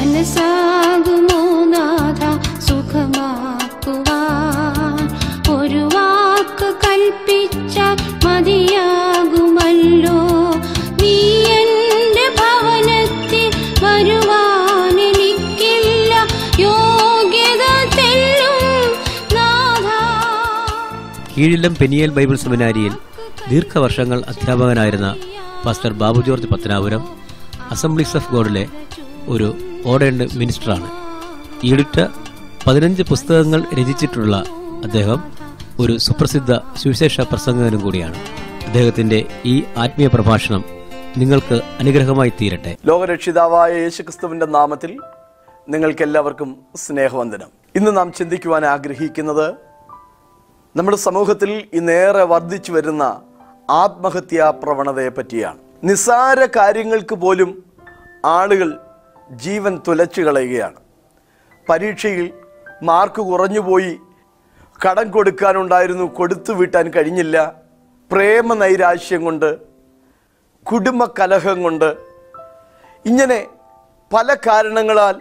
മനസ്സാകുമോ നാഥ സുഖമാക്കുവാൻ. ഒരു വാക്ക് കൽപ്പിച്ച മതിയാകുമല്ലോ. നീ എന്റെ ഭവനത്തിൽ വരുവാൻ എനിക്കില്ല. യോഗ്യത കീഴിലം പെനിയൽ ബൈബിൾ സെമിനാരിയിൽ ദീർഘവർഷങ്ങൾ അധ്യാപകനായിരുന്ന pastor Babu George Pathanapuram assemblies of ഗോഡിലെ ഒരു ഓർഡേൺഡ് മിനിസ്റ്ററാണ്. ഈടുറ്റ പതിനഞ്ച് പുസ്തകങ്ങൾ രചിച്ചിട്ടുള്ള അദ്ദേഹം ഒരു സുപ്രസിദ്ധ സുവിശേഷ പ്രസംഗകനും കൂടിയാണ്. അദ്ദേഹത്തിന്റെ ഈ ആത്മീയ പ്രഭാഷണം നിങ്ങൾക്ക് അനുഗ്രഹമായി തീരട്ടെ. ലോകരക്ഷിതാവായ യേശുക്രിസ്തുവിന്റെ നാമത്തിൽ നിങ്ങൾക്കെല്ലാവർക്കും സ്നേഹവന്ദനം. ഇന്ന് നാം ചിന്തിക്കുവാൻ ആഗ്രഹിക്കുന്നത് നമ്മുടെ സമൂഹത്തിൽ ഇന്നേറെ വർദ്ധിച്ചു വരുന്ന ആത്മഹത്യാ പ്രവണതയെ പറ്റിയാണ് നിസ്സാര കാര്യങ്ങൾക്ക് പോലും ആളുകൾ ജീവൻ തുലച്ചു കളയുകയാണ്. പരീക്ഷയിൽ മാർക്ക് കുറഞ്ഞുപോയി കടം കൊടുക്കാനുണ്ടായിരുന്നു കൊടുത്തു വീട്ടാൻ കഴിഞ്ഞില്ല. പ്രേമ നൈരാശ്യം കൊണ്ട് കുടുംബ കലഹം കൊണ്ട്. ഇങ്ങനെ പല കാരണങ്ങളാൽ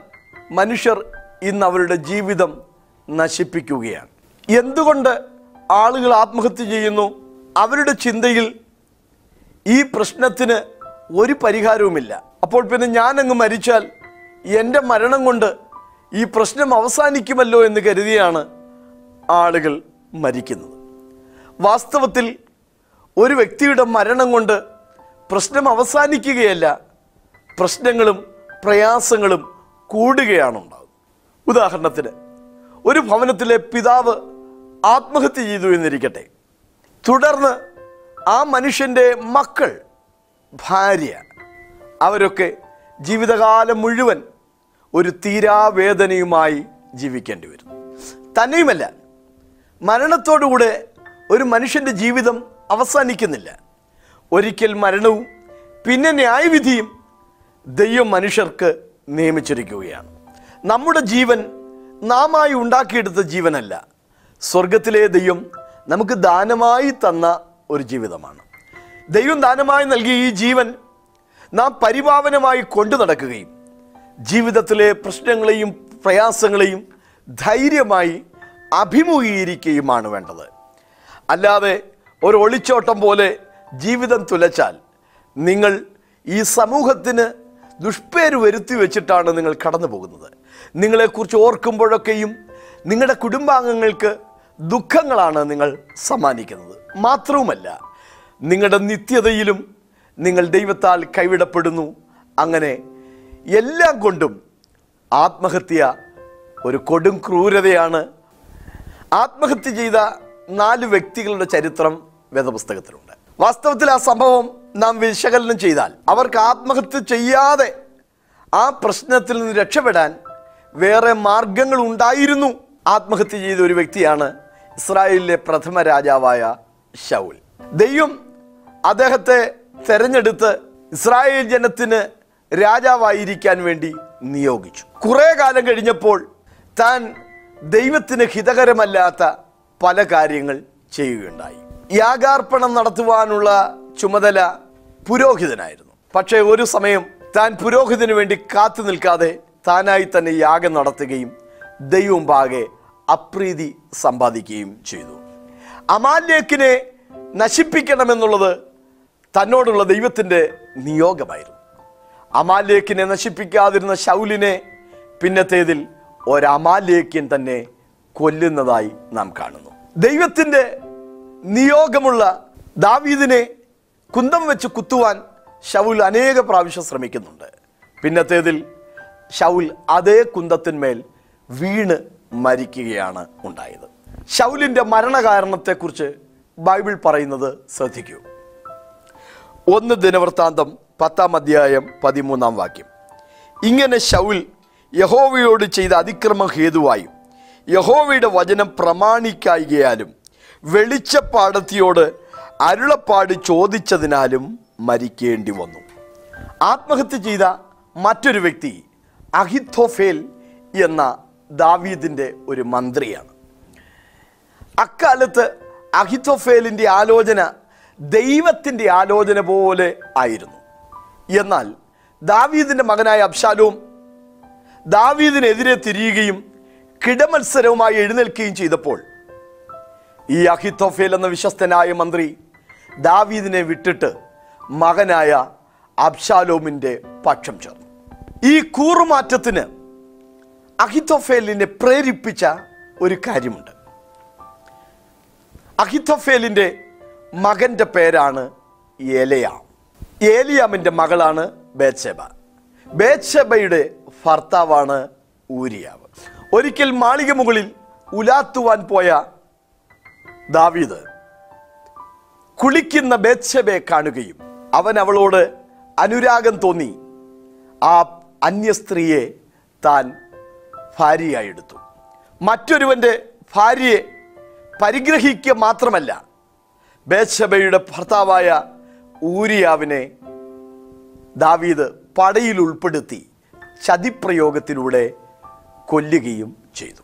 മനുഷ്യർ ഇന്ന് അവരുടെ ജീവിതം നശിപ്പിക്കുകയാണ്. എന്തുകൊണ്ട് ആളുകൾ ആത്മഹത്യ ചെയ്യുന്നു? അവരുടെ ചിന്തയിൽ ഈ പ്രശ്നത്തിന് ഒരു പരിഹാരവുമില്ല. അപ്പോൾ പിന്നെ ഞാനങ്ങ് മരിച്ചാൽ എന്റെ മരണം കൊണ്ട് ഈ പ്രശ്നം അവസാനിക്കുമല്ലോ എന്ന് കരുതിയാണ് ആളുകൾ മരിക്കുന്നത്. വാസ്തവത്തിൽ ഒരു വ്യക്തിയുടെ മരണം കൊണ്ട് പ്രശ്നം അവസാനിക്കുകയല്ല പ്രശ്നങ്ങളും പ്രയാസങ്ങളും കൂടുകയാണ് ഉണ്ടാകുന്നത് ഉദാഹരണത്തിന് ഒരു ഭവനത്തിലെ പിതാവ് ആത്മഹത്യ ചെയ്തു എന്നിരിക്കട്ടെ. തുടർന്ന് ആ മനുഷ്യന്റെ മക്കൾ ഭാര്യ അവരൊക്കെ ജീവിതകാലം മുഴുവൻ ഒരു തീരാവേദനയുമായി ജീവിക്കേണ്ടി വരും തന്നെയുമല്ല മരണത്തോടുകൂടെ ഒരു മനുഷ്യന്റെ ജീവിതം അവസാനിക്കുന്നില്ല. ഒരിക്കൽ മരണവും പിന്നെ ന്യായവിധിയും ദൈവം മനുഷ്യർക്ക് നിയമിച്ചിരിക്കുകയാണ്. നമ്മുടെ ജീവൻ നാമായി ഉണ്ടാക്കിയെടുത്ത ജീവനല്ല. സ്വർഗത്തിലെ ദൈവം നമുക്ക് ദാനമായി തന്ന ഒരു ജീവിതമാണ്. ദൈവം ദാനമായി നൽകിയ ഈ ജീവൻ നാം പരിപാവനമായി കൊണ്ടു നടക്കുകയും ജീവിതത്തിലെ പ്രശ്നങ്ങളെയും പ്രയാസങ്ങളെയും ധൈര്യമായി അഭിമുഖീകരിക്കുകയുമാണ് വേണ്ടത്. അല്ലാതെ ഒരു ഒളിച്ചോട്ടം പോലെ ജീവിതം തുലച്ചാൽ നിങ്ങൾ ഈ സമൂഹത്തിന് ദുഷ്പേര് വരുത്തി വെച്ചിട്ടാണ് നിങ്ങൾ കടന്നു പോകുന്നത് നിങ്ങളെക്കുറിച്ച് ഓർക്കുമ്പോഴൊക്കെയും നിങ്ങളുടെ കുടുംബാംഗങ്ങൾക്ക് ദുഃഖങ്ങളാണ് നിങ്ങൾ സമ്മാനിക്കുന്നത്. മാത്രവുമല്ല നിങ്ങളുടെ നിത്യതയിലും നിങ്ങൾ ദൈവത്താൽ കൈവിടപ്പെടുന്നു. അങ്ങനെ എല്ലാം കൊണ്ടും ആത്മഹത്യ ഒരു കൊടും ക്രൂരതയാണ്. ആത്മഹത്യ ചെയ്ത നാല് വ്യക്തികളുടെ ചരിത്രം വേദപുസ്തകത്തിലുണ്ട്. വാസ്തവത്തിൽ ആ സംഭവം നാം വിശകലനം ചെയ്താൽ അവർക്ക് ആത്മഹത്യ ചെയ്യാതെ ആ പ്രശ്നത്തിൽ നിന്ന് രക്ഷപ്പെടാൻ വേറെ മാർഗങ്ങൾ ഉണ്ടായിരുന്നു. ആത്മഹത്യ ചെയ്ത ഒരു വ്യക്തിയാണ് ഇസ്രായേലിലെ പ്രഥമ രാജാവായ ഷൗൽ ദൈവം അദ്ദേഹത്തെ തെരഞ്ഞെടുത്ത് ഇസ്രായേൽ ജനത്തിന് രാജാവായിരിക്കാൻ വേണ്ടി നിയോഗിച്ചു. കുറേ കാലം കഴിഞ്ഞപ്പോൾ താൻ ദൈവത്തിന് ഹിതകരമല്ലാത്ത പല കാര്യങ്ങൾ ചെയ്യുകയുണ്ടായി. യാഗാർപ്പണം നടത്തുവാനുള്ള ചുമതല പുരോഹിതനായിരുന്നു. പക്ഷേ ഒരു സമയം താൻ പുരോഹിതന് വേണ്ടി കാത്തു നിൽക്കാതെ താനായി തന്നെ യാഗം നടത്തുകയും ദൈവം പാകെ അപ്രീതി സമ്പാദിക്കുകയും ചെയ്തു. അമാലേക്കിനെ നശിപ്പിക്കണമെന്നുള്ളത് തന്നോടുള്ള ദൈവത്തിന്റെ നിയോഗമായിരുന്നു. അമാലേക്കിനെ നശിപ്പിക്കാതിരുന്ന ശൗലിനെ പിന്നത്തേതിൽ ഒരമാലേക്യൻ തന്നെ കൊല്ലുന്നതായി നാം കാണുന്നു. ദൈവത്തിന്റെ നിയോഗമുള്ള ദാവീദിനെ കുന്തം വെച്ച് കുത്തുവാൻ ഷൗൽ അനേക പ്രാവശ്യം ശ്രമിക്കുന്നുണ്ട്. പിന്നത്തേതിൽ ഷൗൽ അതേ കുന്തത്തിന്മേൽ വീണ് മരിക്കുകയാണ് ഉണ്ടായത്. ഷൗലിന്റെ മരണകാരണത്തെക്കുറിച്ച് ബൈബിൾ പറയുന്നത് ശ്രദ്ധിക്കൂ. ഒന്ന് ദിനവൃത്താന്തം പത്താം അധ്യായം പതിമൂന്നാം വാക്യം. ഇങ്ങനെ ഷൗൽ യഹോവയോട് ചെയ്ത അതിക്രമം ഹേതുവായും യഹോവയുടെ വചനം പ്രമാണിക്കായികയാലും വെളിച്ചപ്പാടത്തിയോട് അരുളപ്പാട് ചോദിച്ചതിനാലും മരിക്കേണ്ടി വന്നു. ആത്മഹത്യ ചെയ്ത മറ്റൊരു വ്യക്തി അഹിത്തോഫേൽ എന്ന ദാവീദിന്റെ ഒരു മന്ത്രിയാണ്. അക്കാലത്ത് അഹിത്തോഫേലിന്റെ ആലോചന ദൈവത്തിന്റെ ആലോചന പോലെ ആയിരുന്നു. എന്നാൽ ദാവീദിന്റെ മകനായ അബ്ഷാലും ദാവീദിനെതിരെ തിരിയുകയും കിടമത്സരവുമായി എഴുന്നേൽക്കുകയും ചെയ്തപ്പോൾ ഈ അഹിത്തോഫേൽ എന്ന വിശ്വസ്തനായ മന്ത്രി ദാവീദിനെ വിട്ടിട്ട് മകനായ അബ്ഷാലോമിന്റെ പക്ഷം ചേർന്നു. ഈ കൂറുമാറ്റത്തിന് അഹിത്തോഫേലിനെ പ്രേരിപ്പിച്ച ഒരു കാര്യമുണ്ട്. അഹിത്തോഫേലിന്റെ മകന്റെ പേരാണ് ഏലയാം. ഏലിയാമിന്റെ മകളാണ് ബേച്ചബ ബേച്ചബയുടെ ഭർത്താവാണ് ഊരിയാവ്. ഒരിക്കൽ മാളിക മുകളിൽ ഉലാത്തുവാൻ പോയ ദാവീദ് കുളിക്കുന്ന ബേച്ചബയെ കാണുകയും അവൻ അവളോട് അനുരാഗം തോന്നി ആ അന്യ സ്ത്രീയെ താൻ ഭാര്യയായെടുത്തു മറ്റൊരുവന്റെ ഭാര്യയെ പരിഗ്രഹിക്കുക മാത്രമല്ല ബേത്സബയുടെ ഭർത്താവായ ഊരിയാവിനെ ദാവീദ് പടയിൽ ഉൾപ്പെടുത്തി ചതിപ്രയോഗത്തിലൂടെ കൊല്ലുകയും ചെയ്തു.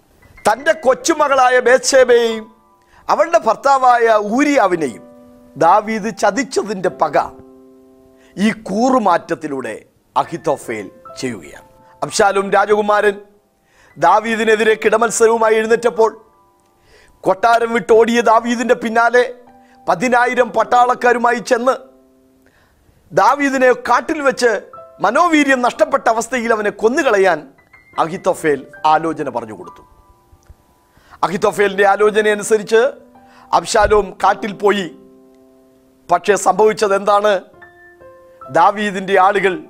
തന്റെ കൊച്ചുമകളായ ബേത്സേബയെയും അവളുടെ ഭർത്താവായ ഊരിയാവിനെയും ദാവീദ് ചതിച്ചതിന്റെ പക ഈ കൂറുമാറ്റത്തിലൂടെ അഹിതോഫേൽ ചെയ്യുകയാണ്. അബ്ശാലും രാജകുമാരൻ ദാവീദിനെതിരെ കിടമത്സരവുമായി എഴുന്നേറ്റപ്പോൾ കൊട്ടാരം വിട്ടോടിയ ദാവീദിന്റെ പിന്നാലെ പതിനായിരം പട്ടാളക്കാരുമായി ചെന്ന് ദാവീദിനെ കാട്ടിൽ വെച്ച് മനോവീര്യം നഷ്ടപ്പെട്ട അവസ്ഥയിൽ അവനെ കൊന്നുകളയാൻ അഹിത്തോഫേൽ ആലോചന പറഞ്ഞു കൊടുത്തു. അഹിത്തോഫേലിന്റെ ആലോചനയനുസരിച്ച് അബ്ശാലോം കാട്ടിൽ പോയി. പക്ഷേ സംഭവിച്ചത് എന്താണ്? ദാവീദിന്റെ ആളുകൾ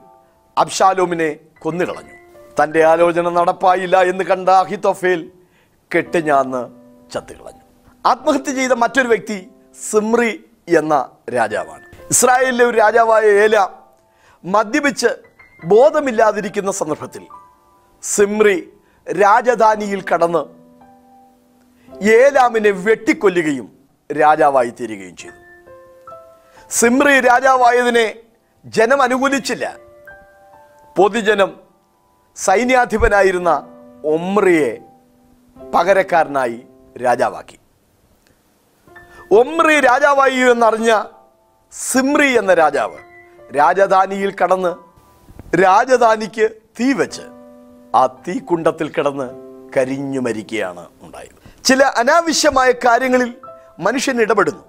അബ്ശാലോമിനെ കൊന്നുകളഞ്ഞു. തന്റെ ആലോചന നടപ്പായില്ല എന്ന് കണ്ട അഹിത്തോഫേൽ കെട്ടിഞ്ഞാന്ന് ചത്തുകളഞ്ഞു. ആത്മഹത്യ ചെയ്ത മറ്റൊരു വ്യക്തി സിമ്രി എന്ന രാജാവാണ്. ഇസ്രായേലിലെ ഒരു രാജാവായ ഏല മദ്യപിച്ച് ബോധമില്ലാതിരിക്കുന്ന സന്ദർഭത്തിൽ സിമ്രി രാജധാനിയിൽ കടന്ന് ഏലാമിനെ വെട്ടിക്കൊല്ലുകയും രാജാവായി തീരുകയും ചെയ്തു. സിമ്രി രാജാവായതിനെ ജനം അനുകൂലിച്ചില്ല. പൊതുജനം സൈന്യാധിപനായിരുന്ന ഒമ്രിയെ പകരക്കാരനായി രാജാവാക്കി. ഒമ്രി രാജാവായി എന്നറിഞ്ഞ സിമ്രി എന്ന രാജാവ് രാജധാനിയിൽ കടന്ന് രാജധാനിക്ക് തീ വെച്ച് ആ തീ കുണ്ടത്തിൽ കിടന്ന് കരിഞ്ഞു മരിക്കുകയാണ് ഉണ്ടായത്. ചില അനാവശ്യമായ കാര്യങ്ങളിൽ മനുഷ്യൻ ഇടപെടുന്നു.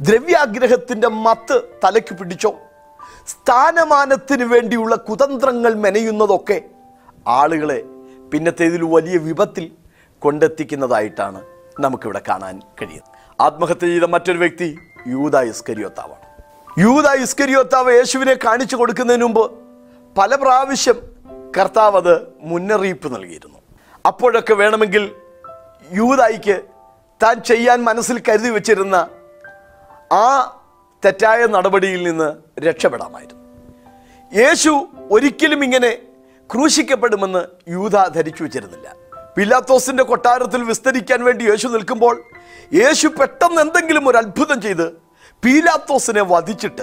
ദ്രവ്യാഗ്രഹത്തിന്റെ മത്ത് തലയ്ക്ക് പിടിച്ചോ സ്ഥാനമാനത്തിന് വേണ്ടിയുള്ള കുതന്ത്രങ്ങൾ മെനയുന്നതൊക്കെ ആളുകളെ പിന്നത്തേതിൽ വലിയ വിപത്തിൽ കൊണ്ടെത്തിക്കുന്നതായിട്ടാണ് നമുക്കിവിടെ കാണാൻ കഴിയുന്നത്. ആത്മഹത്യ ചെയ്ത മറ്റൊരു വ്യക്തി യൂത ഇസ്കരിയോത്താവാണ്. യൂത ഇസ്കരിയോത്താവ് യേശുവിനെ കാണിച്ചു കൊടുക്കുന്നതിന് മുമ്പ് പല പ്രാവശ്യം കർത്താവ് അത് മുന്നറിയിപ്പ് നൽകിയിരുന്നു. അപ്പോഴൊക്കെ വേണമെങ്കിൽ യൂതായിക്ക് താൻ ചെയ്യാൻ മനസ്സിൽ കരുതി വച്ചിരുന്ന ആ തെറ്റായ നടപടിയിൽ നിന്ന് രക്ഷപ്പെടാമായിരുന്നു. യേശു ഒരിക്കലും ഇങ്ങനെ ക്രൂശിക്കപ്പെടുമെന്ന് യൂത ധരിച്ചു വച്ചിരുന്നില്ല. പിലാത്തോസിന്റെ കൊട്ടാരത്തിൽ വിസ്തരിക്കാൻ വേണ്ടി യേശു നിൽക്കുമ്പോൾ യേശു പെട്ടെന്ന് എന്തെങ്കിലും ഒരു അത്ഭുതം ചെയ്ത് പീലാത്തോസിനെ വധിച്ചിട്ട്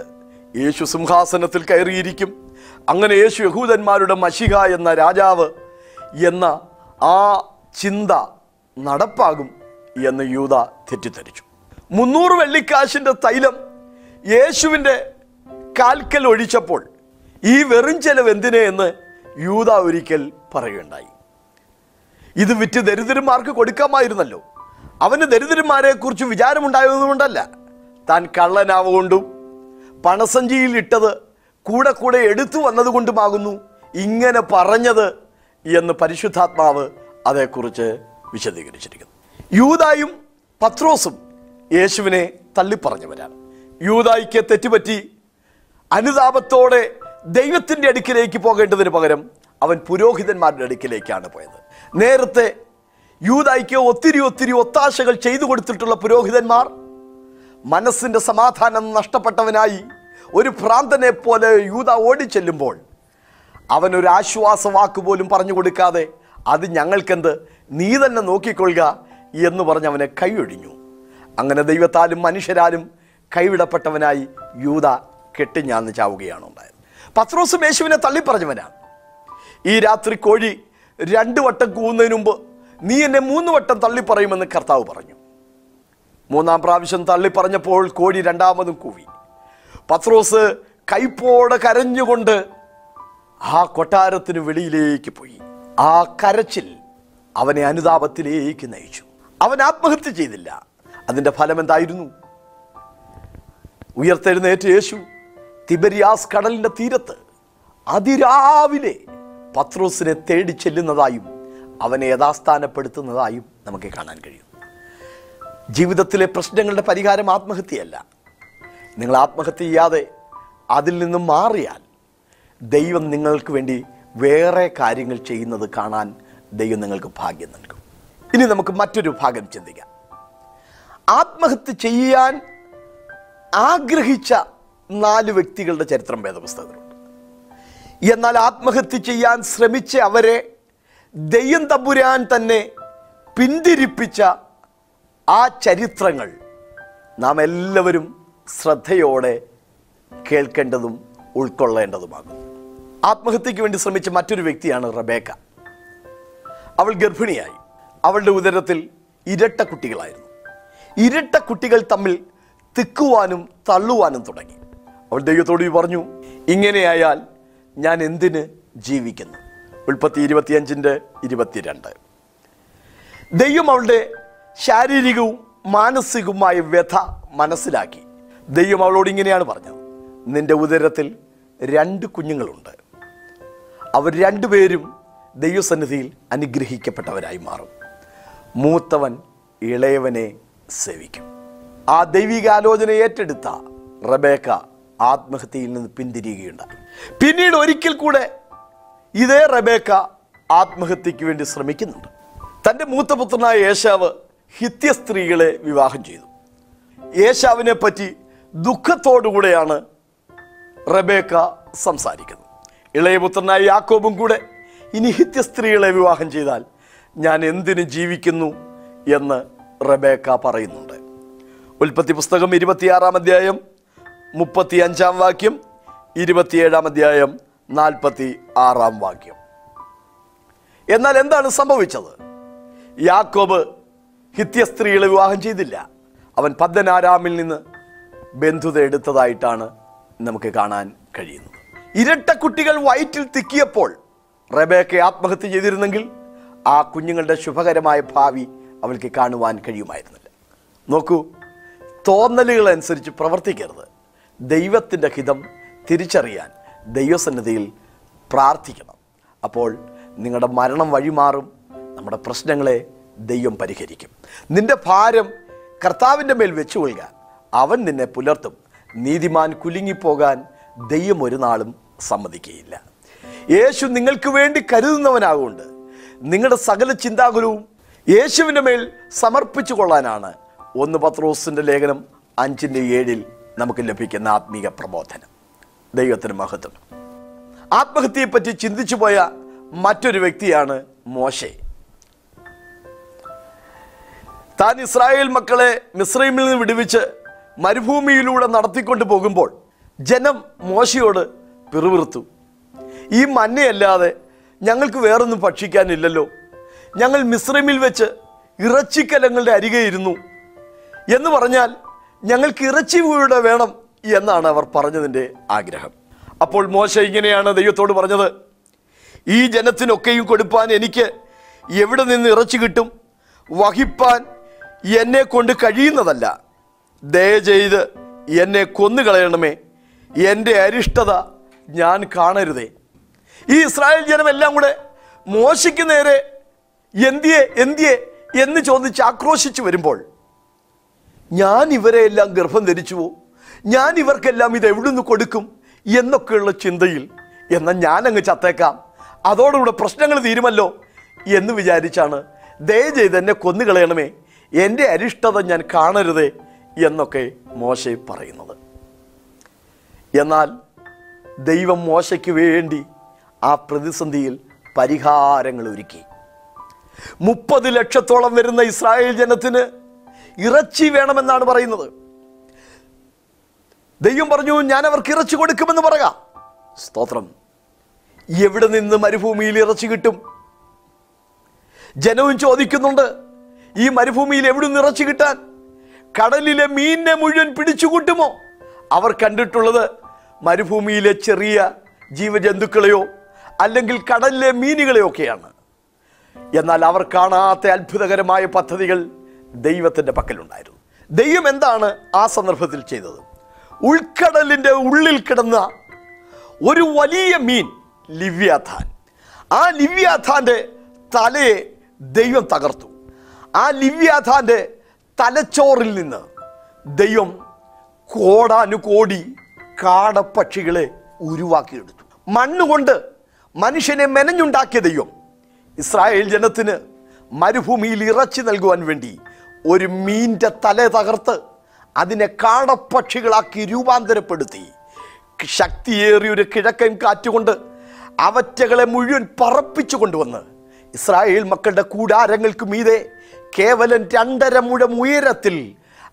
യേശു സിംഹാസനത്തിൽ കയറിയിരിക്കും. അങ്ങനെ യേശു യഹൂദന്മാരുടെ മഷിക എന്ന രാജാവ് എന്ന ആ ചിന്ത നടപ്പാകും എന്ന് യൂത തെറ്റിദ്ധരിച്ചു. മുന്നൂറ് വെള്ളിക്കാശിന്റെ തൈലം യേശുവിന്റെ കാൽക്കൽ ഒഴിച്ചപ്പോൾ ഈ വെറും ചെലവ് എന്തിനെ എന്ന് യൂത ഒരിക്കൽ പറയുകയുണ്ടായി. ഇത് വിറ്റ് ദരിദ്രന്മാർക്ക് കൊടുക്കാമായിരുന്നല്ലോ. അവന് ദരിദ്രന്മാരെ കുറിച്ച് വിചാരമുണ്ടായതുകൊണ്ടല്ല താൻ കള്ളനാവുകൊണ്ടും പണസഞ്ചിയിൽ ഇട്ടത് കൂടെ കൂടെ എടുത്തു വന്നതുകൊണ്ടുമാകുന്നു ഇങ്ങനെ പറഞ്ഞത് എന്ന് പരിശുദ്ധാത്മാവ് അതേക്കുറിച്ച് വിശദീകരിച്ചിരിക്കുന്നു. യൂതായും പത്രോസും യേശുവിനെ തള്ളിപ്പറഞ്ഞവരാണ്. യൂതായിക്ക് തെറ്റുപറ്റി അനുതാപത്തോടെ ദൈവത്തിന്റെ അടുക്കിലേക്ക് പോകേണ്ടതിന് പകരം അവൻ പുരോഹിതന്മാരുടെ അടുക്കിലേക്കാണ് പോയത്. നേരത്തെ യൂതായിക്ക് ഒത്തിരി ഒത്തിരി ഒത്താശകൾ ചെയ്തു കൊടുത്തിട്ടുള്ള പുരോഹിതന്മാർ മനസ്സിന്റെ സമാധാനം നഷ്ടപ്പെട്ടവനായി ഒരു ഭ്രാന്തനെ പോലെ യൂത ഓടിച്ചെല്ലുമ്പോൾ അവനൊരു ആശ്വാസ വാക്ക് പോലും പറഞ്ഞു കൊടുക്കാതെ അത് ഞങ്ങൾക്കെന്ത്? നീ തന്നെ നോക്കിക്കൊള്ളുക എന്ന് പറഞ്ഞ് അവനെ കൈയൊഴിഞ്ഞു. അങ്ങനെ ദൈവത്താലും മനുഷ്യരാലും കൈവിടപ്പെട്ടവനായി യൂത കെട്ടിഞ്ഞാന്ന് ചാവുകയാണ് ഉണ്ടായത്. പത്രോസ് യേശുവിനെ തള്ളിപ്പറഞ്ഞവനാണ്. ഈ രാത്രി കോഴി രണ്ട് വട്ടം കൂവുന്നതിന് മുമ്പ് നീ എന്നെ മൂന്ന് വട്ടം തള്ളിപ്പറയുമെന്ന് കർത്താവ് പറഞ്ഞു. മൂന്നാം പ്രാവശ്യം തള്ളിപ്പറഞ്ഞപ്പോൾ കോഴി രണ്ടാമതും കൂവി. പത്രോസ് കൈപ്പോടെ കരഞ്ഞുകൊണ്ട് ആ കൊട്ടാരത്തിന് വെളിയിലേക്ക് പോയി. ആ കരച്ചിൽ അവനെ അനുതാപത്തിലേക്ക് നയിച്ചു. അവൻ ആത്മഹത്യ ചെയ്തില്ല. അതിന്റെ ഫലം എന്തായിരുന്നു? ഉയർത്തെഴുന്നേറ്റ് യേശു തിബരിയാസ് കടലിന്റെ തീരത്ത് അതിരാവിലെ പത്രോസിനെ തേടി ചെല്ലുന്നതായും അവനെ യഥാസ്ഥാനപ്പെടുത്തുന്നതായും നമുക്ക് കാണാൻ കഴിയും. ജീവിതത്തിലെ പ്രശ്നങ്ങളുടെ പരിഹാരം ആത്മഹത്യയല്ല. നിങ്ങൾ ആത്മഹത്യ ചെയ്യാതെ അതിൽ നിന്നും മാറിയാൽ ദൈവം നിങ്ങൾക്ക് വേണ്ടി വേറെ കാര്യങ്ങൾ ചെയ്യുന്നത് കാണാൻ ദൈവം നിങ്ങൾക്ക് ഭാഗ്യം നൽകും. ഇനി നമുക്ക് മറ്റൊരു ഭാഗം ചിന്തിക്കാം. ആത്മഹത്യ ചെയ്യാൻ ആഗ്രഹിച്ച നാല് വ്യക്തികളുടെ ചരിത്രം വേദപുസ്തകത്തിലുണ്ട്. എന്നാൽ ആത്മഹത്യ ചെയ്യാൻ ശ്രമിച്ച അവരെ ദയ്യം തമ്പുരാൻ തന്നെ പിന്തിരിപ്പിച്ച ആ ചരിത്രങ്ങൾ നാം എല്ലാവരും ശ്രദ്ധയോടെ കേൾക്കേണ്ടതും ഉൾക്കൊള്ളേണ്ടതുമാകും. ആത്മഹത്യയ്ക്ക് വേണ്ടി ശ്രമിച്ച മറ്റൊരു വ്യക്തിയാണ് റബേക്ക. അവൾ ഗർഭിണിയായി. അവളുടെ ഉദരത്തിൽ ഇരട്ട കുട്ടികളായിരുന്നു. ഇരട്ട കുട്ടികൾ തമ്മിൽ തിക്കുവാനും തള്ളുവാനും തുടങ്ങി. അവൾ ദൈവത്തോട് പറഞ്ഞു ഇങ്ങനെയായാൽ ഞാൻ എന്തിന് ജീവിക്കുന്നു? ഉൽപ്പത്തി ഇരുപത്തിയഞ്ചിന്റെ ഇരുപത്തിരണ്ട്. ദൈവം അവളുടെ ശാരീരികവും മാനസികവുമായ വ്യഥ മനസ്സിലാക്കി. ദൈവം അവളോട് ഇങ്ങനെയാണ് പറഞ്ഞത്. നിന്റെ ഉദരത്തിൽ രണ്ട് കുഞ്ഞുങ്ങളുണ്ട്. അവർ രണ്ടുപേരും ദൈവസന്നിധിയിൽ അനുഗ്രഹിക്കപ്പെട്ടവരായി മാറും. മൂത്തവൻ ഇളയവനെ സേവിക്കും. ആ ദൈവികാലോചന ഏറ്റെടുത്ത റബേക്ക ആത്മഹത്യയിൽ നിന്ന് പിന്തിരിയുകയുണ്ടായി. പിന്നീട് ഒരിക്കൽ കൂടെ ഇതേ റബേക്ക ആത്മഹത്യക്ക് വേണ്ടി ശ്രമിക്കുന്നുണ്ട്. തന്റെ മൂത്തപുത്രനായ യേശാവ് ഹിത്യ സ്ത്രീകളെ വിവാഹം ചെയ്തു. യേശാവിനെ പറ്റി ദുഃഖത്തോടുകൂടെയാണ് റബേക്ക സംസാരിക്കുന്നത്. ഇളയപുത്രനായ യാക്കോബും കൂടെ ഇനി ഹിത്യ സ്ത്രീകളെ വിവാഹം ചെയ്താൽ ഞാൻ എന്തിനു ജീവിക്കുന്നു എന്ന് റബേക്ക പറയുന്നുണ്ട്. ഉൽപ്പത്തി പുസ്തകം ഇരുപത്തിയാറാം അധ്യായം മുപ്പത്തി അഞ്ചാം വാക്യം ഇരുപത്തിയേഴാം അധ്യായം നാൽപ്പത്തി ആറാം വാക്യം. എന്നാൽ എന്താണ് സംഭവിച്ചത്? യാക്കോബ് ഹിത്യ സ്ത്രീകളെ വിവാഹം ചെയ്തില്ല. അവൻ പദ്മനാരാമിൽ നിന്ന് ബന്ധുത എടുത്തതായിട്ടാണ് നമുക്ക് കാണാൻ കഴിയുന്നത്. ഇരട്ട കുട്ടികൾ വയറ്റിൽ തിക്കിയപ്പോൾ റബേക്കെ ആത്മഹത്യ ചെയ്തിരുന്നെങ്കിൽ ആ കുഞ്ഞുങ്ങളുടെ ശുഭകരമായ ഭാവി അവൾക്ക് കാണുവാൻ കഴിയുമായിരുന്നില്ല. നോക്കൂ തോന്നലുകൾ അനുസരിച്ച് പ്രവർത്തിക്കരുത്. ദൈവത്തിന്റെ ഹിതം തിരിച്ചറിയാൻ ദൈവസന്നിധിയിൽ പ്രാർത്ഥിക്കണം. അപ്പോൾ നിങ്ങളുടെ മരണം വഴിമാറും നമ്മുടെ പ്രശ്നങ്ങളെ ദൈവം പരിഹരിക്കും. നിന്റെ ഭാരം കർത്താവിന്റെ മേൽ വെച്ചു കൊള്ളുക. അവൻ നിന്നെ പുലർത്തും. നീതിമാൻ കുലുങ്ങിപ്പോകാൻ ദൈവം ഒരു നാളും സമ്മതിക്കുകയില്ല. യേശു നിങ്ങൾക്ക് വേണ്ടി കരുതുന്നവനാകൊണ്ട് നിങ്ങളുടെ സകല ചിന്താകുലവും യേശുവിന്റെ മേൽ സമർപ്പിച്ചു കൊള്ളാനാണ് ഒന്ന് പത്രോസിന്റെ ലേഖനം അഞ്ചിന്റെ ഏഴിൽ നമുക്ക് ലഭിക്കുന്ന ആത്മീക പ്രബോധനം. ദൈവത്തിന് മഹത്വം. ആത്മഹത്യയെപ്പറ്റി ചിന്തിച്ചു പോയ മറ്റൊരു വ്യക്തിയാണ് മോശെ. താൻ ഇസ്രായേൽ മക്കളെ മിസ്രൈമിൽ നിന്ന് വിടുവിച്ച് മരുഭൂമിയിലൂടെ നടത്തിക്കൊണ്ട് പോകുമ്പോൾ ജനം മോശയോട് പിറുവിറുത്തു ഈ മഞ്ഞയല്ലാതെ ഞങ്ങൾക്ക് വേറൊന്നും ഭക്ഷിക്കാനില്ലല്ലോ. ഞങ്ങൾ മിസ്രൈമിൽ വെച്ച് ഇറച്ചിക്കലങ്ങളുടെ അരികെ ഇരുന്നു. എന്ന് പറഞ്ഞാൽ ഞങ്ങൾക്ക് ഇറച്ചി വീട് വേണം എന്നാണ് അവർ പറഞ്ഞതിന്റെ ആഗ്രഹം. അപ്പോൾ മോശ ഇങ്ങനെയാണ് ദൈവത്തോട് പറഞ്ഞത്. ഈ ജനത്തിനൊക്കെയും കൊടുപ്പാൻ എനിക്ക് എവിടെ നിന്ന് ഇറച്ചു കിട്ടും? വഹിപ്പാൻ എന്നെ കൊണ്ട് കഴിയുന്നതല്ല. ദയചെയ്ത് എന്നെ കൊന്നുകളയണമേ. എന്റെ അരിഷ്ടത ഞാൻ കാണരുതേ. ഈ ഇസ്രായേൽ ജനമെല്ലാം കൂടെ മോശയ്ക്ക് നേരെ എന്തിയെ എന്തിയെ എന്ന് ചോദിച്ച് ആക്രോശിച്ചു വരുമ്പോൾ ഞാൻ ഇവരെയെല്ലാം ഗർഭം ധരിച്ചുവോ? ഞാൻ ഇവർക്കെല്ലാം ഇത് എവിടുന്ന് കൊടുക്കും എന്നൊക്കെയുള്ള ചിന്തയിൽ എന്നാൽ ഞാനങ്ങ് ചത്തേക്കാം. അതോടുകൂടെ പ്രശ്നങ്ങൾ തീരുമല്ലോ എന്ന് വിചാരിച്ചാണ് ദയചെയ്ത് എന്നെ കൊന്നുകളയണമേ. എന്റെ അരിഷ്ടത ഞാൻ കാണരുതേ എന്നൊക്കെ മോശ പറയുന്നത്. എന്നാൽ ദൈവം മോശയ്ക്ക് വേണ്ടി ആ പ്രതിസന്ധിയിൽ പരിഹാരങ്ങൾ ഒരുക്കി. മുപ്പത് ലക്ഷത്തോളം വരുന്ന ഇസ്രായേൽ ജനത്തിന് ഇറച്ചി വേണമെന്നാണ് പറയുന്നത്. ദൈവം പറഞ്ഞു ഞാൻ അവർക്ക് ഇറച്ചി കൊടുക്കുമെന്ന് പറയുക സ്തോത്രം. എവിടെ നിന്ന് മരുഭൂമിയിൽ ഇറച്ചി കിട്ടും? ജനവും ചോദിക്കുന്നുണ്ട് ഈ മരുഭൂമിയിൽ എവിടെ നിന്ന് ഇറച്ചി കിട്ടാൻ? കടലിലെ മീനിനെ മുഴുവൻ പിടിച്ചു കൂട്ടുമോ? അവർ കണ്ടിട്ടുള്ളത് മരുഭൂമിയിലെ ചെറിയ ജീവജന്തുക്കളെയോ അല്ലെങ്കിൽ കടലിലെ മീനുകളെയോ ഒക്കെയാണ്. എന്നാൽ അവർ കാണാത്ത അത്ഭുതകരമായ പദ്ധതികൾ ദൈവത്തിന്റെ പക്കലുണ്ടായിരുന്നു. ദൈവം എന്താണ് ആ സന്ദർഭത്തിൽ ചെയ്തത്? ഉൾക്കടലിന്റെ ഉള്ളിൽ കിടന്ന ഒരു വലിയ മീൻ ലിവ്യാഥാൻ. ആ ലിവ്യാഥാന്റെ തലയെ ദൈവം തകർത്തു. ആ ലിവ്യാഥാന്റെ തലച്ചോറിൽ നിന്ന് ദൈവം കോടാനുകോടി കാടപ്പക്ഷികളെ ഉരുവാക്കിയെടുത്തു. മണ്ണുകൊണ്ട് മനുഷ്യനെ മെനഞ്ഞുണ്ടാക്കിയ ദൈവം ഇസ്രായേൽ ജനത്തിന് മരുഭൂമിയിൽ ഇറച്ചി നൽകുവാൻ വേണ്ടി ഒരു മീന്റെ തല തകർത്ത് അതിനെ കാടപ്പക്ഷികളാക്കി രൂപാന്തരപ്പെടുത്തി. ശക്തിയേറിയ ഒരു കിഴക്കൻ കാറ്റുകൊണ്ട് അവറ്റകളെ മുഴുവൻ പറപ്പിച്ചു കൊണ്ടുവന്ന് ഇസ്രായേൽ മക്കളുടെ കൂടാരങ്ങൾക്ക് മീതെ കേവലം രണ്ടര മുഴം ഉയരത്തിൽ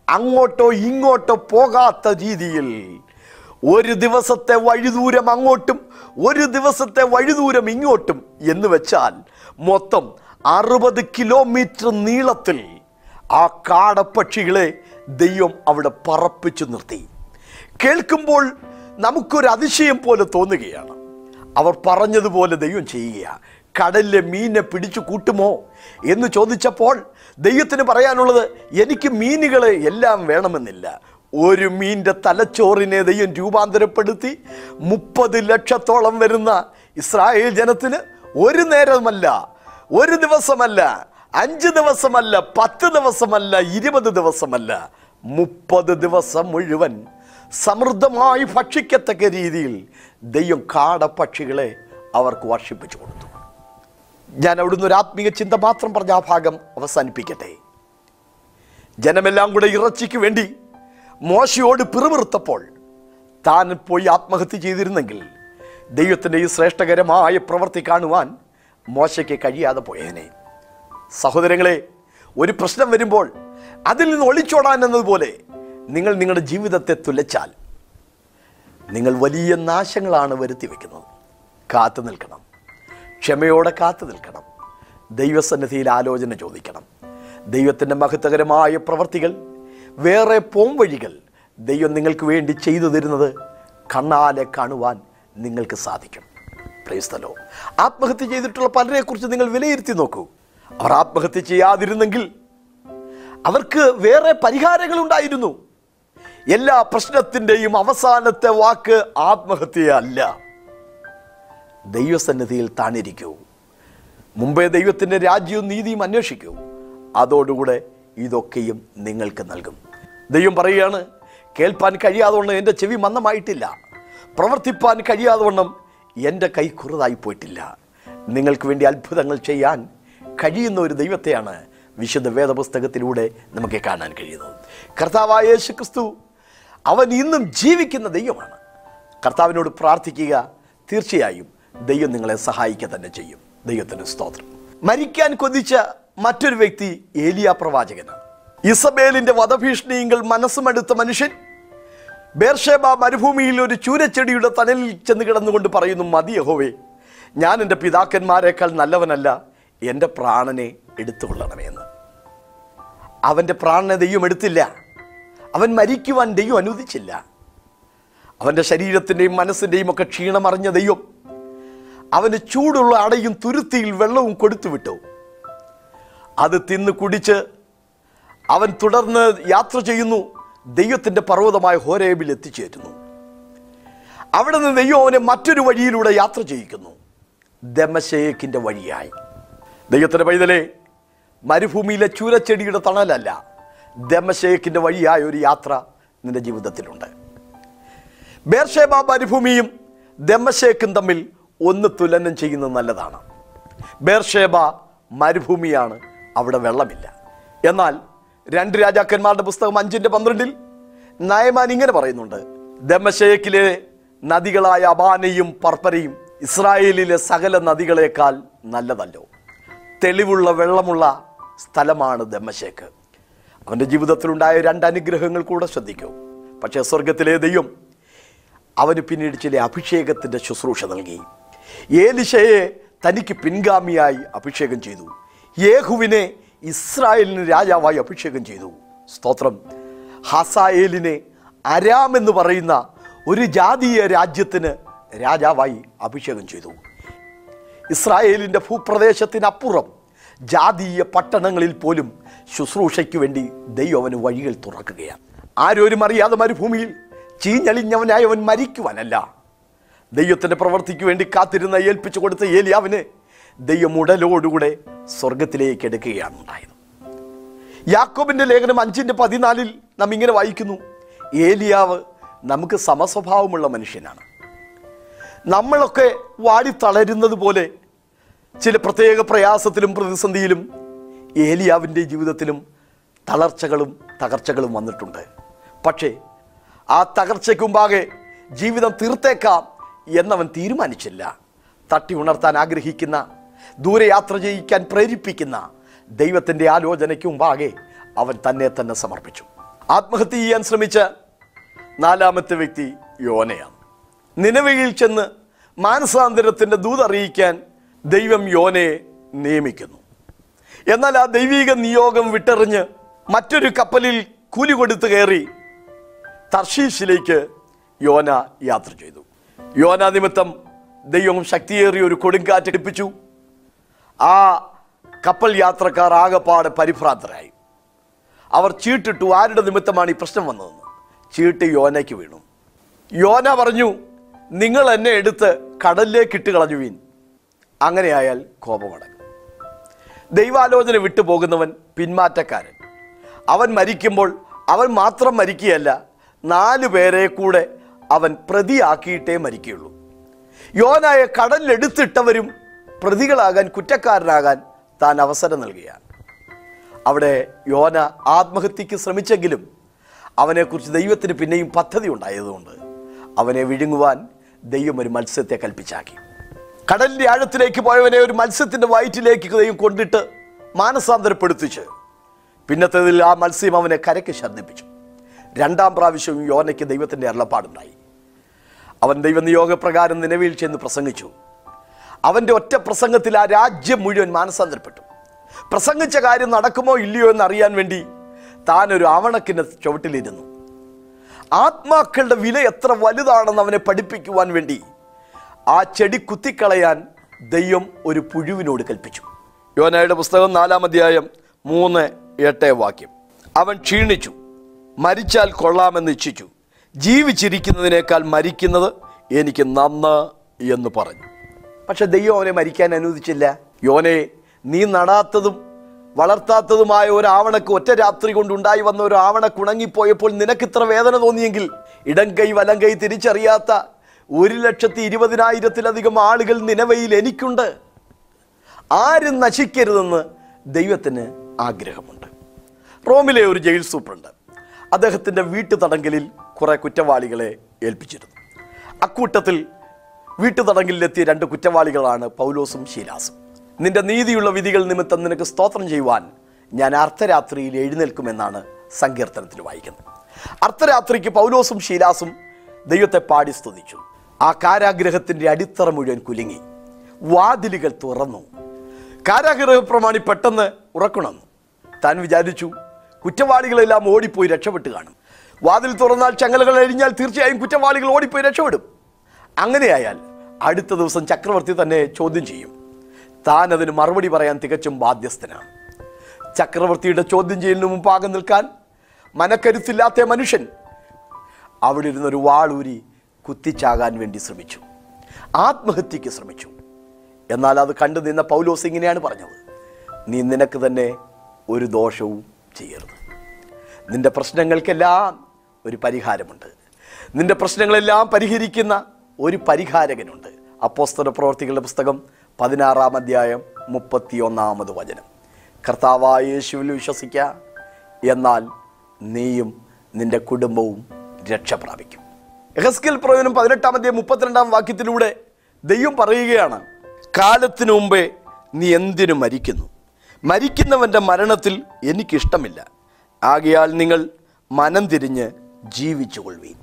അങ്ങോട്ടോ ഇങ്ങോട്ടോ പോകാത്ത രീതിയിൽ ഒരു ദിവസത്തെ വഴിദൂരം അങ്ങോട്ടും ഒരു ദിവസത്തെ വഴിദൂരം ഇങ്ങോട്ടും എന്ന് വെച്ചാൽ മൊത്തം അറുപത് കിലോമീറ്റർ നീളത്തിൽ ആ കാടപ്പക്ഷികളെ ദൈവം അവിടെ പറപ്പിച്ചു നിർത്തി. കേൾക്കുമ്പോൾ നമുക്കൊരു അതിശയം പോലെ തോന്നുകയാണ്. അവർ പറഞ്ഞതുപോലെ ദൈവം ചെയ്യുക കടലിലെ മീനെ പിടിച്ചു കൂട്ടുമോ എന്ന് ചോദിച്ചപ്പോൾ ദൈവത്തിന് പറയാനുള്ളത് എനിക്ക് മീനുകളെ എല്ലാം വേണമെന്നില്ല. ഒരു മീന്റെ തലച്ചോറിനെ ദൈവം രൂപാന്തരപ്പെടുത്തി മുപ്പത് ലക്ഷത്തോളം വരുന്ന ഇസ്രായേൽ ജനത്തിന് ഒരു നേരമല്ല ഒരു ദിവസമല്ല അഞ്ച് ദിവസമല്ല പത്ത് ദിവസമല്ല ഇരുപത് ദിവസമല്ല. മുപ്പത് ദിവസം മുഴുവൻ സമൃദ്ധമായി ഭക്ഷിക്കത്തക്ക രീതിയിൽ ദൈവം കാടപ്പക്ഷികളെ അവർക്ക് വർഷിപ്പിച്ചു കൊടുത്തു. ഞാൻ അവിടുന്ന് ഒരു ആത്മീയ ചിന്ത മാത്രം പറഞ്ഞ ആ ഭാഗം അവസാനിപ്പിക്കട്ടെ. ജനമെല്ലാം കൂടെ ഇറച്ചിക്ക് വേണ്ടി മോശയോട് പിറുപിറുത്തപ്പോൾ താൻ പോയി ആത്മഹത്യ ചെയ്തിരുന്നെങ്കിൽ ദൈവത്തിന്റെ ഈ ശ്രേഷ്ഠകരമായ പ്രവൃത്തി കാണുവാൻ മോശയ്ക്ക് കഴിയാതെ പോയേനെ. സഹോദരങ്ങളെ ഒരു പ്രശ്നം വരുമ്പോൾ അതിൽ നിന്ന് ഒളിച്ചോടാൻ എന്നതുപോലെ നിങ്ങൾ നിങ്ങളുടെ ജീവിതത്തെ തുലച്ചാൽ നിങ്ങൾ വലിയ നാശങ്ങളാണ് വരുത്തി വെക്കുന്നത്. കാത്തു നിൽക്കണം. ക്ഷമയോടെ കാത്തു നിൽക്കണം. ദൈവസന്നിധിയിൽ ആലോചന ചോദിക്കണം. ദൈവത്തിന്റെ മഹത്വകരമായ പ്രവർത്തികൾ വേറെ പോംവഴികൾ ദൈവം നിങ്ങൾക്ക് വേണ്ടി ചെയ്തു തരുന്നത് കണ്ണാലെ കാണുവാൻ നിങ്ങൾക്ക് സാധിക്കും. പ്രൈസ്തലോ ആത്മഹത്യ ചെയ്തിട്ടുള്ള പലരെക്കുറിച്ച് നിങ്ങൾ വിലയിരുത്തി നോക്കൂ. അവർ ആത്മഹത്യ ചെയ്യാതിരുന്നെങ്കിൽ അവർക്ക് വേറെ പരിഹാരങ്ങൾ ഉണ്ടായിരുന്നു എല്ലാ പ്രശ്നത്തിന്റെയും അവസാനത്തെ വാക്ക് ആത്മഹത്യയല്ല. ദൈവസന്നിധിയിൽ താണിരിക്കൂ. മുമ്പേ ദൈവത്തിന്റെ രാജ്യവും നീതിയും അന്വേഷിക്കൂ. അതോടുകൂടെ ഇതൊക്കെയും നിങ്ങൾക്ക് നൽകും. ദൈവം പറയുകയാണ് കേൾപ്പാൻ കഴിയാതവണ്ണം എന്റെ ചെവി മന്ദമായിട്ടില്ല. പ്രവർത്തിപ്പാൻ കഴിയാതവണ്ണം എന്റെ കൈ കുറുതായി പോയിട്ടില്ല. നിങ്ങൾക്ക് വേണ്ടി അത്ഭുതങ്ങൾ ചെയ്യാൻ കഴിയുന്ന ഒരു ദൈവത്തെയാണ് വിശുദ്ധ വേദപുസ്തകത്തിലൂടെ നമുക്ക് കാണാൻ കഴിയുന്നത്. കർത്താവായ യേശു ക്രിസ്തു അവൻ ഇന്നും ജീവിക്കുന്ന ദൈവമാണ്. കർത്താവിനോട് പ്രാർത്ഥിക്കുക തീർച്ചയായും ദൈവം നിങ്ങളെ സഹായിക്കുക തന്നെ ചെയ്യും. ദൈവത്തിന് സ്തോത്രം. മരിക്കാൻ കൊതിച്ച മറ്റൊരു വ്യക്തി ഏലിയ പ്രവാചകനാണ്. ഇസബേലിന്റെ വധഭീഷണിയെങ്കിൽ മനസ്സുമെടുത്ത മനുഷ്യൻ ബേർഷേബ മരുഭൂമിയിൽ ഒരു ചൂരച്ചെടിയുടെ തണലിൽ ചെന്ന് കിടന്നുകൊണ്ട് പറയുന്നു മതി യഹോവേ ഞാൻ എന്റെ പിതാക്കന്മാരെക്കാൾ നല്ലവനല്ല എന്റെ പ്രാണനെ എടുത്തുകൊള്ളണമെന്ന് അവന്റെ പ്രാണനെ ദൈവം എടുത്തില്ല. അവൻ മരിക്കുവാൻ ദൈവം അനുവദിച്ചില്ല. അവന്റെ ശരീരത്തിന്റെയും മനസ്സിന്റെയും ഒക്കെ ക്ഷീണമറിഞ്ഞ ദൈവം അവന് ചൂടുള്ള അടയും തുരുത്തിയിൽ വെള്ളവും കൊടുത്തു വിട്ടു അത് തിന്ന് കുടിച്ച് അവൻ തുടർന്ന് യാത്ര ചെയ്യുന്നു. ദൈവത്തിന്റെ പർവതമായ ഹോരേബിൽ എത്തിച്ചേരുന്നു. അവിടെ നിന്ന് ദൈവം അവനെ മറ്റൊരു വഴിയിലൂടെ യാത്ര ചെയ്യിക്കുന്നു. ദമശേഖിന്റെ വഴിയായി. ദൈവത്തിന്റെ പൈതലേ മരുഭൂമിയിലെ ചൂരച്ചെടിയുടെ തണലല്ല ദമശേഖിന്റെ വഴിയായ ഒരു യാത്ര നിന്റെ ജീവിതത്തിലുണ്ട്. ബേർഷേബ മരുഭൂമിയും ദമശേഖും തമ്മിൽ ഒന്ന് തുലനം ചെയ്യുന്നത് നല്ലതാണ്. ബേർഷേബ മരുഭൂമിയാണ് അവിടെ വെള്ളമില്ല. എന്നാൽ രണ്ട് രാജാക്കന്മാരുടെ പുസ്തകം അഞ്ചിന്റെ പന്ത്രണ്ടിൽ നയമാൻ ഇങ്ങനെ പറയുന്നുണ്ട് ദമശേഖിലെ നദികളായ അബാനയും പർപ്പരയും ഇസ്രായേലിലെ സകല നദികളേക്കാൾ നല്ലതല്ലോ. തെളിവുള്ള വെള്ളമുള്ള സ്ഥലമാണ് ദമ്മശേഖ് അവന്റെ ജീവിതത്തിലുണ്ടായ രണ്ട് അനുഗ്രഹങ്ങൾ കൂടെ ശ്രദ്ധിക്കൂ. പക്ഷേ സ്വർഗത്തിലെ ദൈവം അവന് പിന്നീട് ചില അഭിഷേകത്തിന്റെ ശുശ്രൂഷ നൽകി. ഏലിശയെ തനിക്ക് പിൻഗാമിയായി അഭിഷേകം ചെയ്തു. യേഹുവിനെ ഇസ്രായേലിന് രാജാവായി അഭിഷേകം ചെയ്തു. സ്തോത്രം. ഹസായേലിനെ അരാം എന്ന് പറയുന്ന ഒരു ജാതീയ രാജ്യത്തിന് രാജാവായി അഭിഷേകം ചെയ്തു. ഇസ്രായേലിന്റെ ഭൂപ്രദേശത്തിനപ്പുറം ജാതീയ പട്ടണങ്ങളിൽ പോലും ശുശ്രൂഷയ്ക്ക് വേണ്ടി ദൈവം അവന് വഴികൾ തുറക്കുകയാണ്. ആരോരും അറിയാതെ മരുഭൂമിയിൽ ചീഞ്ഞളിഞ്ഞവനായി അവൻ മരിക്കുവാനല്ല. ദൈവത്തിന്റെ പ്രവൃത്തിക്ക് വേണ്ടി കാത്തിരുന്ന ഏൽപ്പിച്ചു കൊടുത്ത ഏലിയാവിനെ ദൈവം ഉടലോടുകൂടെ സ്വർഗത്തിലേക്ക് എടുക്കുകയാണ് ഉണ്ടായത്. യാക്കോബിന്റെ ലേഖനം അഞ്ചിന്റെ പതിനാലിൽ നാം ഇങ്ങനെ വായിക്കുന്നു ഏലിയാവ് നമുക്ക് സമസ്വഭാവമുള്ള മനുഷ്യനാണ്. നമ്മളൊക്കെ വാടി തളരുന്നത് പോലെ ചില പ്രത്യേക പ്രയാസത്തിലും പ്രതിസന്ധിയിലും ഏലിയാവിന്റെ ജീവിതത്തിലും തളർച്ചകളും തകർച്ചകളും വന്നിട്ടുണ്ട്. പക്ഷേ ആ തകർച്ചയ്ക്കുമ്പാകെ ജീവിതം തീർത്തേക്കാം എന്നവൻ തീരുമാനിച്ചില്ല. തട്ടി ഉണർത്താൻ ആഗ്രഹിക്കുന്ന ദൂരയാത്ര ചെയ്യിക്കാൻ പ്രേരിപ്പിക്കുന്ന ദൈവത്തിന്റെ ആലോചനയ്ക്കുമ്പാകെ അവൻ തന്നെ തന്നെ സമർപ്പിച്ചു. ആത്മഹത്യ ചെയ്യാൻ ശ്രമിച്ച നാലാമത്തെ വ്യക്തി യോനയാണ്. നിലവയിൽ ചെന്ന് മാനസാന്തരത്തിന്റെ ദൂതറിയിക്കാൻ ദൈവം യോനയെ നിയമിക്കുന്നു. എന്നാൽ ആ ദൈവിക നിയോഗം വിട്ടെറിഞ്ഞ് മറ്റൊരു കപ്പലിൽ കൂലി കൊടുത്ത് കയറി തർഷീഷിലേക്ക് യോന യാത്ര ചെയ്തു. യോന നിമിത്തം ദൈവം ശക്തിയേറിയ ഒരു കൊടുങ്കാറ്റ് എടുപ്പിച്ചു ആ കപ്പൽ യാത്രക്കാർ ആകെപ്പാടെ പരിഭ്രാന്തരായി. അവർ ചീട്ടിട്ടു ആരുടെ നിമിത്തമാണ് ഈ പ്രശ്നം വന്നതെന്ന്? ചീട്ട് യോനയ്ക്ക് വീണു. യോന പറഞ്ഞു നിങ്ങൾ എന്നെ എടുത്ത് കടലിലേക്ക് ഇട്ട് കളഞ്ഞു വീൻ അങ്ങനെയായാൽ കോപമടങ്ങും. ദൈവാലോചന വിട്ടുപോകുന്നവൻ പിന്മാറ്റക്കാരൻ. അവൻ മരിക്കുമ്പോൾ അവൻ മാത്രം മരിക്കുകയല്ല നാലു പേരെ കൂടെ അവൻ പ്രതിയാക്കിയിട്ടേ മരിക്കുകയുള്ളൂ. യോനായ കടലിലെടുത്തിട്ടവരും പ്രതികളാകാൻ കുറ്റക്കാരനാകാൻ താൻ അവസരം നൽകുകയാണ്. അവിടെ യോന ആത്മഹത്യക്ക് ശ്രമിച്ചെങ്കിലും അവനെക്കുറിച്ച് ദൈവത്തിന് പിന്നെയും പദ്ധതി ഉണ്ടായതുകൊണ്ട് അവനെ വിഴുങ്ങുവാൻ ദൈവം ഒരു മത്സ്യത്തെ കൽപ്പിച്ചാക്കി. കടലിന്റെ ആഴത്തിലേക്ക് പോയവനെ ഒരു മത്സ്യത്തിന്റെ വയറ്റിലേക്ക് ദൈവം കൊണ്ടിട്ട് മാനസാന്തരപ്പെടുത്തിച്ച്. പിന്നത്തേതിൽ ആ മത്സ്യം അവനെ കരയ്ക്ക് ഛർദ്ദിപ്പിച്ചു. രണ്ടാം പ്രാവശ്യം യോനയ്ക്ക് ദൈവത്തിന്റെ അരുളപ്പാടുണ്ടായി. അവൻ ദൈവനിയോഗപ്രകാരം നിലവിൽ ചെന്ന് പ്രസംഗിച്ചു. അവന്റെ ഒറ്റ പ്രസംഗത്തിൽ ആ രാജ്യം മുഴുവൻ മാനസാന്തരപ്പെട്ടു. പ്രസംഗിച്ച കാര്യം നടക്കുമോ ഇല്ലയോ എന്ന് അറിയാൻ വേണ്ടി താനൊരു ഒരു ആവണക്കിന് ചുവട്ടിലിരുന്നു. ആത്മാക്കളുടെ വില എത്ര വലുതാണെന്ന് അവനെ പഠിപ്പിക്കുവാൻ വേണ്ടി. ആ ചെടി കുത്തിക്കളയാൻ ദൈവം ഒരു പുഴുവിനോട് കൽപ്പിച്ചു. യോനായുടെ പുസ്തകം നാലാം അധ്യായം മൂന്ന് എട്ട് വാക്യം. അവൻ ക്ഷീണിച്ചു മരിച്ചാൽ കൊള്ളാമെന്ന് ഇച്ഛിച്ചു. ജീവിച്ചിരിക്കുന്നതിനേക്കാൾ മരിക്കുന്നത് എനിക്ക് നന്ന് എന്ന് പറഞ്ഞു. പക്ഷെ ദൈവം അവനെ മരിക്കാൻ അനുവദിച്ചില്ല. യോനെ നീ നടാത്തതും വളർത്താത്തതുമായ ഒരു ആവണക്ക് ഒറ്റ രാത്രി കൊണ്ടുണ്ടായി വന്ന ഒരു ആവണക്ക് ഉണങ്ങിപ്പോയപ്പോൾ നിനക്ക് ഇത്ര വേദന തോന്നിയെങ്കിൽ ഇടം കൈ വലം കൈ തിരിച്ചറിയാത്ത ഒരു ലക്ഷത്തി ഇരുപതിനായിരത്തിലധികം ആളുകൾ നിലവയിൽ എനിക്കുണ്ട്. ആരും നശിക്കരുതെന്ന് ദൈവത്തിന് ആഗ്രഹമുണ്ട്. റോമിലെ ഒരു ജയിൽ സൂപ്രണ്ട് അദ്ദേഹത്തിന്റെ വീട്ടു തടങ്കലിൽ കുറേ കുറ്റവാളികളെ ഏൽപ്പിച്ചിരുന്നു. അക്കൂട്ടത്തിൽ വീട്ടു തടങ്കലിലെത്തിയ രണ്ട് കുറ്റവാളികളാണ് പൗലോസും ശീലാസും. നിന്റെ നീതിയുള്ള വിധികൾ നിമിത്തം നിനക്ക് സ്തോത്രം ചെയ്യുവാൻ ഞാൻ അർദ്ധരാത്രിയിൽ എഴുന്നേൽക്കുമെന്നാണ് സങ്കീർത്തനത്തിൽ വായിക്കുന്നത്. അർദ്ധരാത്രിക്ക് പൗലോസും ശീലാസും ദൈവത്തെ പാടി സ്തുതിച്ചു. ആ കാരാഗ്രഹത്തിന്റെ അടിത്തറ മുഴുവൻ കുലുങ്ങി. വാതിലുകൾ തുറന്നു. കാരാഗ്രഹ പ്രമാണി പെട്ടെന്ന് ഉറക്കണമെന്നു താൻ വിചാരിച്ചു കുറ്റവാളികളെല്ലാം ഓടിപ്പോയി രക്ഷപ്പെട്ട് കാണും. വാതിൽ തുറന്നാൽ ചങ്ങലകൾ അഴിഞ്ഞാൽ തീർച്ചയായും കുറ്റവാളികൾ ഓടിപ്പോയി രക്ഷപ്പെടും. അങ്ങനെയായാൽ അടുത്ത ദിവസം ചക്രവർത്തി തന്നെ ചോദ്യം ചെയ്യും. താൻ അതിന് മറുപടി പറയാൻ തികച്ചും ബാധ്യസ്ഥനാണ്. ചക്രവർത്തിയുടെ ചോദ്യം ചെയ്യലിന് മുമ്പാകെ നിൽക്കാൻ മനക്കരുത്തില്ലാത്ത മനുഷ്യൻ അവിടെ ഇരുന്നൊരു വാളൂരി കുത്തിച്ചാകാൻ വേണ്ടി ശ്രമിച്ചു. ആത്മഹത്യക്ക് ശ്രമിച്ചു. എന്നാൽ അത് കണ്ടു നിന്ന പൗലോസ് ഇങ്ങനെയാണ് പറഞ്ഞത്. നീ നിനക്ക് തന്നെ ഒരു ദോഷവും ചെയ്യരുത്. നിന്റെ പ്രശ്നങ്ങൾക്കെല്ലാം ഒരു പരിഹാരമുണ്ട്. നിന്റെ പ്രശ്നങ്ങളെല്ലാം പരിഹരിക്കുന്ന ഒരു പരിഹാരകനുണ്ട്. അപ്പോസ്തര പ്രവർത്തികളുടെ പുസ്തകം പതിനാറാം അധ്യായം മുപ്പത്തിയൊന്നാമത് വചനം. കർത്താവായ യേശുവിൽ വിശ്വസിക്കുക എന്നാൽ നീയും നിന്റെ കുടുംബവും രക്ഷ പ്രാപിക്കും. എഹസ്കിൽ പ്രവചനം പതിനെട്ടാം അധ്യായം മുപ്പത്തിരണ്ടാം വാക്യത്തിലൂടെ ദൈവം പറയുകയാണ് കാലത്തിനു മുമ്പേ നീ എന്തിനു മരിക്കുന്നു? മരിക്കുന്നവന്റെ മരണത്തിൽ എനിക്കിഷ്ടമില്ല. ആകയാൽ നിങ്ങൾ മനം തിരിഞ്ഞ് ജീവിച്ചു കൊള്ളുകയും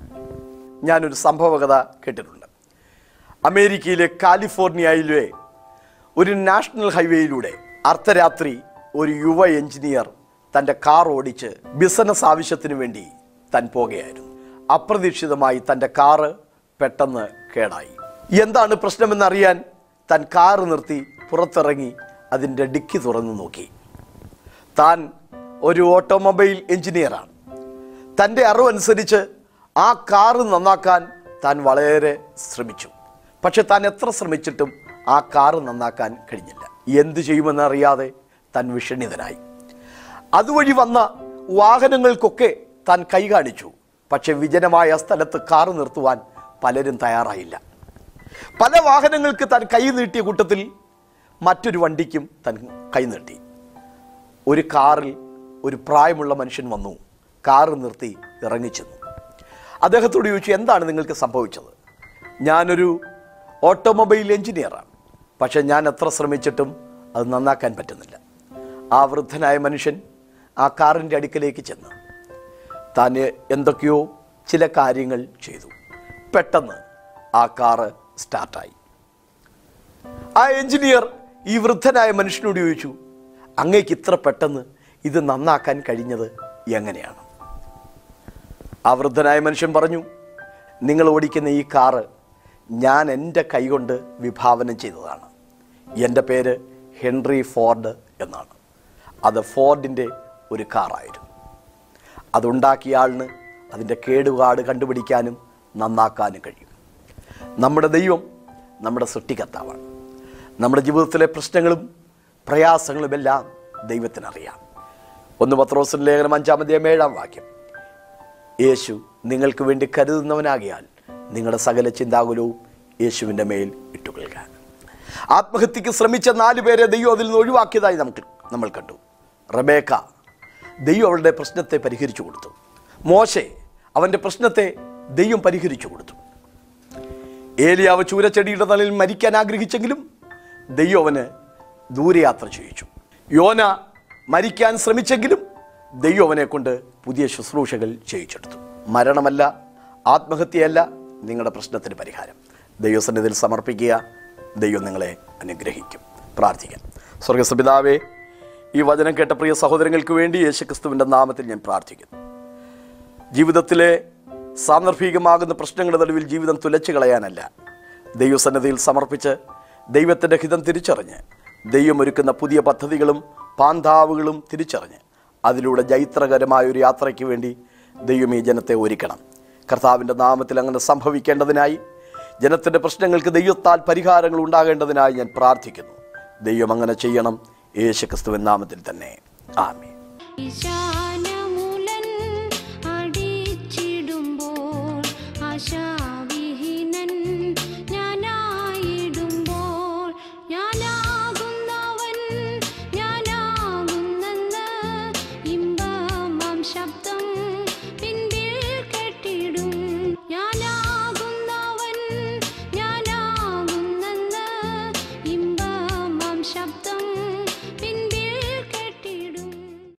ഞാനൊരു സംഭവകഥ കേട്ടിട്ടുണ്ട്. അമേരിക്കയിലെ കാലിഫോർണിയയിലെ ഒരു നാഷണൽ ഹൈവേയിലൂടെ അർദ്ധരാത്രി ഒരു യുവ എഞ്ചിനീയർ തന്റെ കാർ ഓടിച്ച് ബിസിനസ് ആവശ്യത്തിന് വേണ്ടി താൻ പോകുകയായിരുന്നു അപ്രതീക്ഷിതമായി തന്റെ കാറ് പെട്ടെന്ന് കേടായി. എന്താണ് പ്രശ്നമെന്നറിയാൻ താൻ കാറ് നിർത്തി പുറത്തിറങ്ങി അതിന്റെ ഡിക്കി തുറന്നു നോക്കി. താൻ ഒരു ഓട്ടോമൊബൈൽ എഞ്ചിനീയറാണ്. തന്റെ അറിവനുസരിച്ച് ആ കാറ് നന്നാക്കാൻ താൻ വളരെ ശ്രമിച്ചു. പക്ഷെ താൻ എത്ര ശ്രമിച്ചിട്ടും ആ കാറ് നന്നാക്കാൻ കഴിഞ്ഞില്ല. എന്തു ചെയ്യുമെന്നറിയാതെ താൻ വിഷണിതനായി അതുവഴി വന്ന വാഹനങ്ങൾക്കൊക്കെ താൻ കൈ കാണിച്ചു. പക്ഷെ വിജനമായ സ്ഥലത്ത് കാറ് നിർത്തുവാൻ പലരും തയ്യാറായില്ല. പല വാഹനങ്ങൾക്ക് താൻ കൈ നീട്ടിയ കൂട്ടത്തിൽ മറ്റൊരു വണ്ടിക്കും താൻ കൈ നീട്ടി. ഒരു കാറിൽ ഒരു പ്രായമുള്ള മനുഷ്യൻ വന്നു. കാറ് നിർത്തി ഇറങ്ങിച്ചെന്നു അദ്ദേഹത്തോട് ചോദിച്ചു എന്താണ് നിങ്ങൾക്ക് സംഭവിച്ചത്? ഞാനൊരു ഓട്ടോമൊബൈൽ എഞ്ചിനീയറാണ്. പക്ഷെ ഞാൻ എത്ര ശ്രമിച്ചിട്ടും അത് നന്നാക്കാൻ പറ്റുന്നില്ല. ആ വൃദ്ധനായ മനുഷ്യൻ ആ കാറിന്റെ അടുക്കലേക്ക് ചെന്ന് താൻ എന്തൊക്കെയോ ചില കാര്യങ്ങൾ ചെയ്തു. പെട്ടെന്ന് ആ കാറ് സ്റ്റാർട്ടായി. ആ എഞ്ചിനീയർ ഈ വൃദ്ധനായ മനുഷ്യനോട് ചോദിച്ചു അങ്ങേക്ക് ഇത്ര പെട്ടെന്ന് ഇത് നന്നാക്കാൻ കഴിഞ്ഞത് എങ്ങനെയാണ്? ആ വൃദ്ധനായ മനുഷ്യൻ പറഞ്ഞു നിങ്ങൾ ഓടിക്കുന്ന ഈ കാറ് ഞാൻ എന്റെ കൈകൊണ്ട് വിഭാവനം ചെയ്തതാണ്. എന്റെ പേര് ഹെൻറി ഫോർഡ് എന്നാണ്. അത് ഫോർഡിന്റെ ഒരു കാറായിരുന്നു. അതുണ്ടാക്കിയ ആളിന് അതിന്റെ കേടുപാട് കണ്ടുപിടിക്കാനും നന്നാക്കാനും കഴിയും. നമ്മുടെ ദൈവം നമ്മുടെ സൃഷ്ടികർത്താവാണ്. നമ്മുടെ ജീവിതത്തിലെ പ്രശ്നങ്ങളും പ്രയാസങ്ങളുമെല്ലാം ദൈവത്തിനറിയാം. ഒന്ന് പത്രോസിന്റെ ലേഖനം അഞ്ചാമതേ ഏഴാം വാക്യം. യേശു നിങ്ങൾക്ക് വേണ്ടി കരുതുന്നവനാകിയാൽ നിങ്ങളുടെ സകല ചിന്താകുലവും യേശുവിന്റെ മേൽ ഇട്ടുകൊള്ളുക. ആത്മഹത്യക്ക് ശ്രമിച്ച നാല് പേരെ ദൈവം അതിൽ നിന്ന് ഒഴിവാക്കിയതായി നമുക്ക് നമ്മൾ കണ്ടു. റബേക്ക ദൈവം അവളുടെ പ്രശ്നത്തെ പരിഹരിച്ചു കൊടുത്തു. മോശെ അവന്റെ പ്രശ്നത്തെ ദൈവം പരിഹരിച്ചു കൊടുത്തു. ഏലിയാവ് ചൂരച്ചെടിയുടെ തലയിൽ മരിക്കാൻ ആഗ്രഹിച്ചെങ്കിലും ദൈവം അവന് ദൂരയാത്ര ചെയ്യിച്ചു. യോന മരിക്കാൻ ശ്രമിച്ചെങ്കിലും ദൈവം അവനെ കൊണ്ട് പുതിയ ശുശ്രൂഷകൾ ചെയ്യിച്ചെടുത്തു. മരണമല്ല ആത്മഹത്യയല്ല നിങ്ങളുടെ പ്രശ്നത്തിന് പരിഹാരം. ദൈവസന്നിധിയിൽ സമർപ്പിക്കുക. ദൈവം നിങ്ങളെ അനുഗ്രഹിക്കും. പ്രാർത്ഥിക്കാം. സ്വർഗസപിതാവേ ഈ വചനം കേട്ട പ്രിയ സഹോദരങ്ങൾക്ക് വേണ്ടി യേശുക്രിസ്തുവിന്റെ നാമത്തിൽ ഞാൻ പ്രാർത്ഥിക്കുന്നു. ജീവിതത്തിലെ സാന്ദർഭികമാകുന്ന പ്രശ്നങ്ങളുടെ നടുവിൽ ജീവിതം തുലച്ചു കളയാനല്ല. ദൈവസന്നദ്ധിയിൽ സമർപ്പിച്ച് ദൈവത്തിന്റെ ഹിതം തിരിച്ചറിഞ്ഞ് ദൈവം ഒരുക്കുന്ന പുതിയ പദ്ധതികളും പാന്താവുകളും തിരിച്ചറിഞ്ഞ് അതിലൂടെ ജൈത്രകരമായ ഒരു യാത്രയ്ക്ക് വേണ്ടി ദൈവം ഈ ജനത്തെ ഒരുക്കണം. കർത്താവിന്റെ നാമത്തിൽ അങ്ങനെ സംഭവിക്കേണ്ടതിനായി ജനത്തിന്റെ പ്രശ്നങ്ങൾക്ക് ദൈവത്താൽ പരിഹാരങ്ങൾ ഉണ്ടാകേണ്ടതിനായി ഞാൻ പ്രാർത്ഥിക്കുന്നു. ദൈവം അങ്ങനെ ചെയ്യണം. യേശുക്രിസ്തുവിൻ നാമത്തിൽ തന്നെ. ആമേ